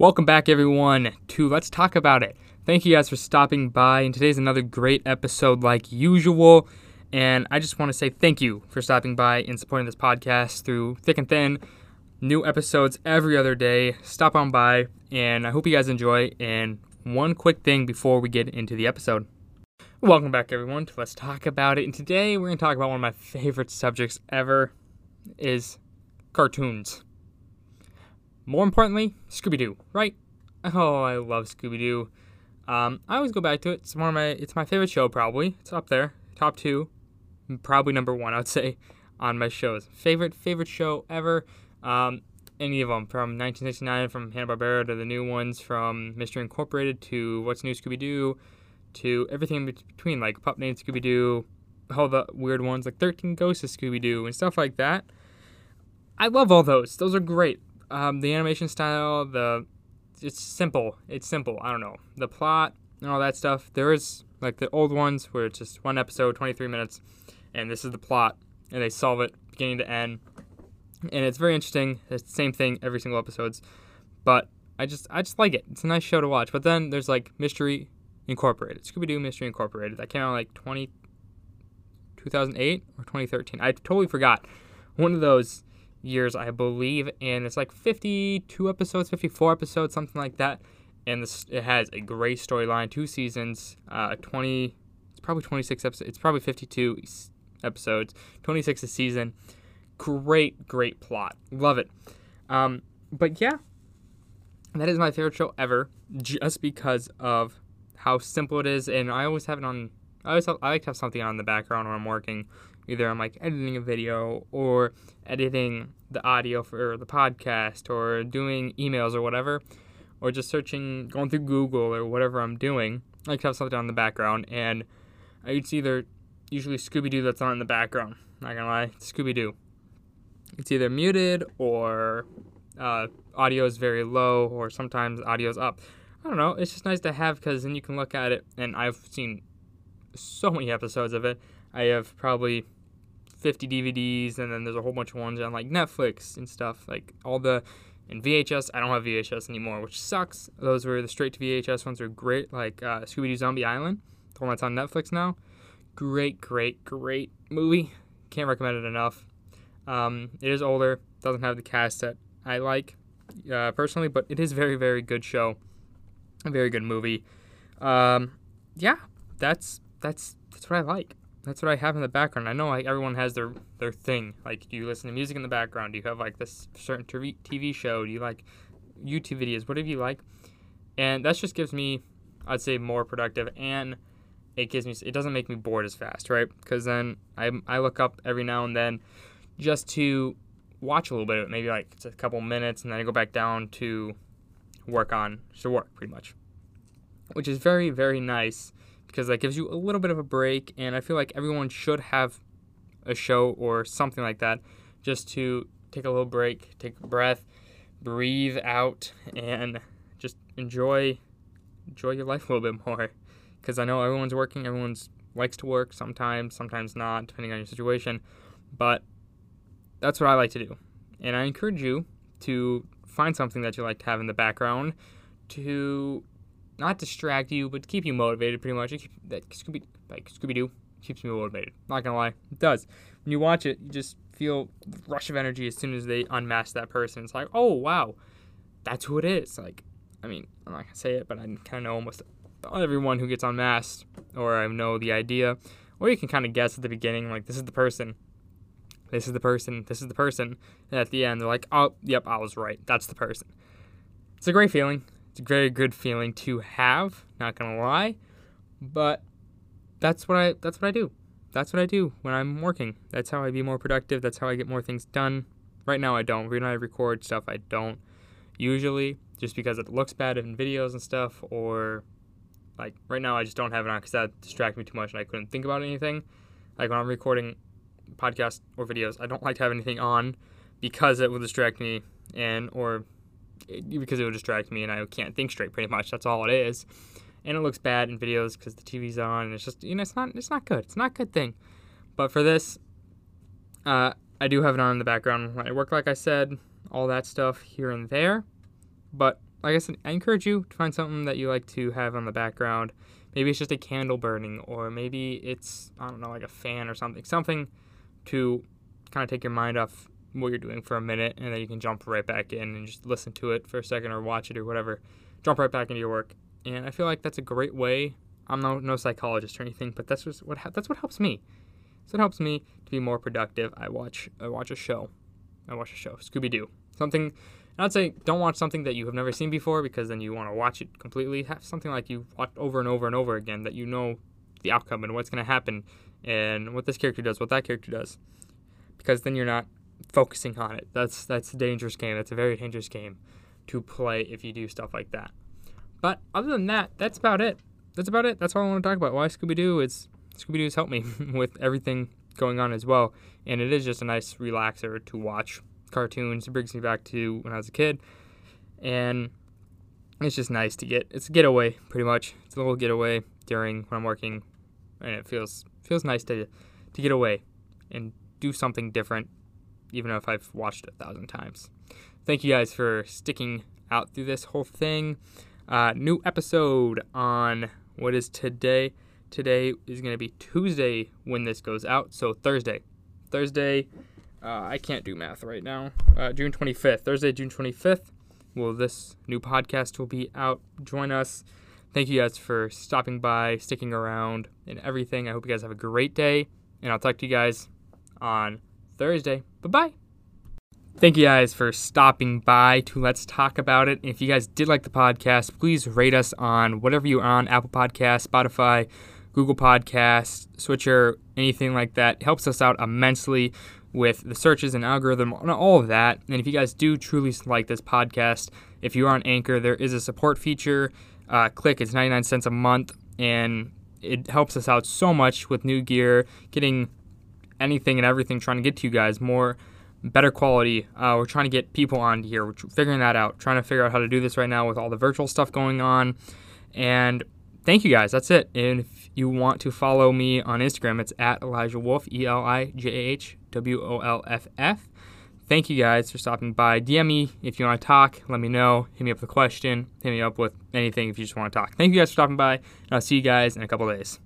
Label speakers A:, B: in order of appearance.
A: Welcome back, everyone, to Let's Talk About It. Thank you guys for stopping by, and today's another great episode, like usual. And I just want to say thank you for stopping by and supporting this podcast through thick and thin. New episodes every other day. Stop on by, and I hope you guys enjoy. And one quick thing before we get into the episode. Welcome back, everyone, to Let's Talk About It. And today we're going to talk about one of my favorite subjects ever is cartoons. More importantly, Scooby Doo, right? Oh, I love Scooby Doo. Um, I always go back to it. It's one of my it's my favorite show probably. It's up there, top two, probably number one. I'd say on my shows. Favorite favorite show ever. Um, any of them from 1969, from Hanna Barbera to the new ones, from Mystery Incorporated to What's New Scooby Doo, to everything in between, like Pup Named Scooby Doo, all the weird ones like 13 Ghosts of Scooby Doo and stuff like that. I love all those. Those are great. Um, the animation style, the it's simple. It's simple. I don't know the plot and all that stuff. There is like the old ones where it's just one episode, 23 minutes, and this is the plot, and they solve it beginning to end, and it's very interesting. It's the same thing every single episodes, but I just I just like it. It's a nice show to watch. But then there's like Mystery Incorporated, Scooby Doo Mystery Incorporated. That came out like 20, 2008 or 2013. I totally forgot. One of those years, I believe, and it's like 52 episodes, 54 episodes, something like that. And this, it has a great storyline, two seasons, uh, 20, it's probably 26 episodes, it's probably 52 episodes, 26 a season. Great, great plot. Love it. Um, but yeah, that is my favorite show ever, just because of how simple it is, and I always have it on. I always have, I like to have something on in the background when I'm working. Either I'm like editing a video or editing the audio for the podcast or doing emails or whatever, or just searching, going through Google or whatever I'm doing. I to have something on the background, and I it's either usually Scooby Doo that's on in the background. Not gonna lie, Scooby Doo. It's either muted or uh, audio is very low, or sometimes audio is up. I don't know. It's just nice to have because then you can look at it, and I've seen so many episodes of it. I have probably 50 DVDs, and then there's a whole bunch of ones on like Netflix and stuff. Like all the and VHS. I don't have VHS anymore, which sucks. Those were the straight to VHS ones are great. Like uh, Scooby Doo Zombie Island, the one that's on Netflix now. Great, great, great movie. Can't recommend it enough. Um, it is older, doesn't have the cast that I like uh, personally, but it is very, very good show. A very good movie. Um, yeah, that's that's that's what I like. That's what I have in the background. I know like everyone has their their thing. Like, do you listen to music in the background? Do you have like this certain TV show? Do you like YouTube videos? Whatever you like. And that just gives me, I'd say, more productive, and it gives me. It doesn't make me bored as fast, right? Because then I I look up every now and then, just to watch a little bit of it, maybe like it's a couple minutes, and then I go back down to work on to work pretty much, which is very very nice because that gives you a little bit of a break. And I feel like everyone should have a show or something like that just to take a little break, take a breath, breathe out, and just enjoy enjoy your life a little bit more. Because I know everyone's working, everyone's likes to work sometimes, sometimes not, depending on your situation. But that's what I like to do. And I encourage you to find something that you like to have in the background to not distract you, but keep you motivated pretty much. Keep, that Scooby like Scooby Doo keeps me motivated. Not gonna lie, it does. When you watch it, you just feel rush of energy as soon as they unmask that person. It's like, oh wow, that's who it is. Like, I mean, I'm not gonna say it, but I kind of know almost everyone who gets unmasked, or I know the idea, or you can kind of guess at the beginning, like this is the person. This is the person. This is the person. And at the end, they're like, "Oh, yep, I was right. That's the person." It's a great feeling. It's a very good feeling to have, not gonna lie. But that's what I that's what I do. That's what I do when I'm working. That's how I be more productive. That's how I get more things done. Right now I don't. When I record stuff I don't usually just because it looks bad in videos and stuff or like right now I just don't have it on because that distracts me too much and I couldn't think about anything. Like when I'm recording podcasts or videos, I don't like to have anything on because it will distract me and or because it would distract me and I can't think straight. Pretty much, that's all it is. And it looks bad in videos because the TV's on, and it's just you know it's not it's not good. It's not a good thing. But for this, uh, I do have it on in the background when I work, like I said, all that stuff here and there. But like I said, I encourage you to find something that you like to have on the background. Maybe it's just a candle burning, or maybe it's I don't know, like a fan or something, something to kind of take your mind off what you're doing for a minute, and then you can jump right back in and just listen to it for a second or watch it or whatever. Jump right back into your work, and I feel like that's a great way. I'm no no psychologist or anything, but that's just what that's what helps me. So it helps me to be more productive. I watch I watch a show. I watch a show, Scooby Doo. Something I'd say don't watch something that you have never seen before because then you want to watch it completely. Have something like you watch over and over and over again that you know the outcome and what's going to happen and what this character does, what that character does. Because then you're not focusing on it. That's that's a dangerous game. That's a very dangerous game to play if you do stuff like that. But other than that, that's about it. That's about it. That's all I want to talk about. Why Scooby Doo? It's Scooby Doo's helped me with everything going on as well, and it is just a nice relaxer to watch cartoons. It brings me back to when I was a kid, and it's just nice to get. It's a getaway, pretty much. It's a little getaway during when I'm working, and it feels feels nice to to get away and do something different, even if I've watched it a thousand times. Thank you guys for sticking out through this whole thing. Uh, new episode on what is today. Today is going to be Tuesday when this goes out, so Thursday. Thursday uh, I can't do math right now. Uh, June 25th, Thursday, June 25th. Well, this new podcast will be out. Join us. Thank you guys for stopping by, sticking around, and everything. I hope you guys have a great day, and I'll talk to you guys on Thursday. Bye bye. Thank you guys for stopping by to Let's Talk About It. If you guys did like the podcast, please rate us on whatever you're on Apple Podcasts, Spotify, Google Podcasts, Stitcher, anything like that. It helps us out immensely with the searches and algorithm and all of that. And if you guys do truly like this podcast, if you are on Anchor, there is a support feature. Uh, click, it's 99 cents a month, and it helps us out so much with new gear, getting anything and everything, trying to get to you guys more, better quality. Uh, we're trying to get people on here. We're figuring that out, trying to figure out how to do this right now with all the virtual stuff going on. And thank you guys. That's it. And if you want to follow me on Instagram, it's at Elijah Wolff, E L I J A H W O L F F. Thank you guys for stopping by. DM me if you want to talk. Let me know. Hit me up with a question. Hit me up with anything if you just want to talk. Thank you guys for stopping by, and I'll see you guys in a couple days.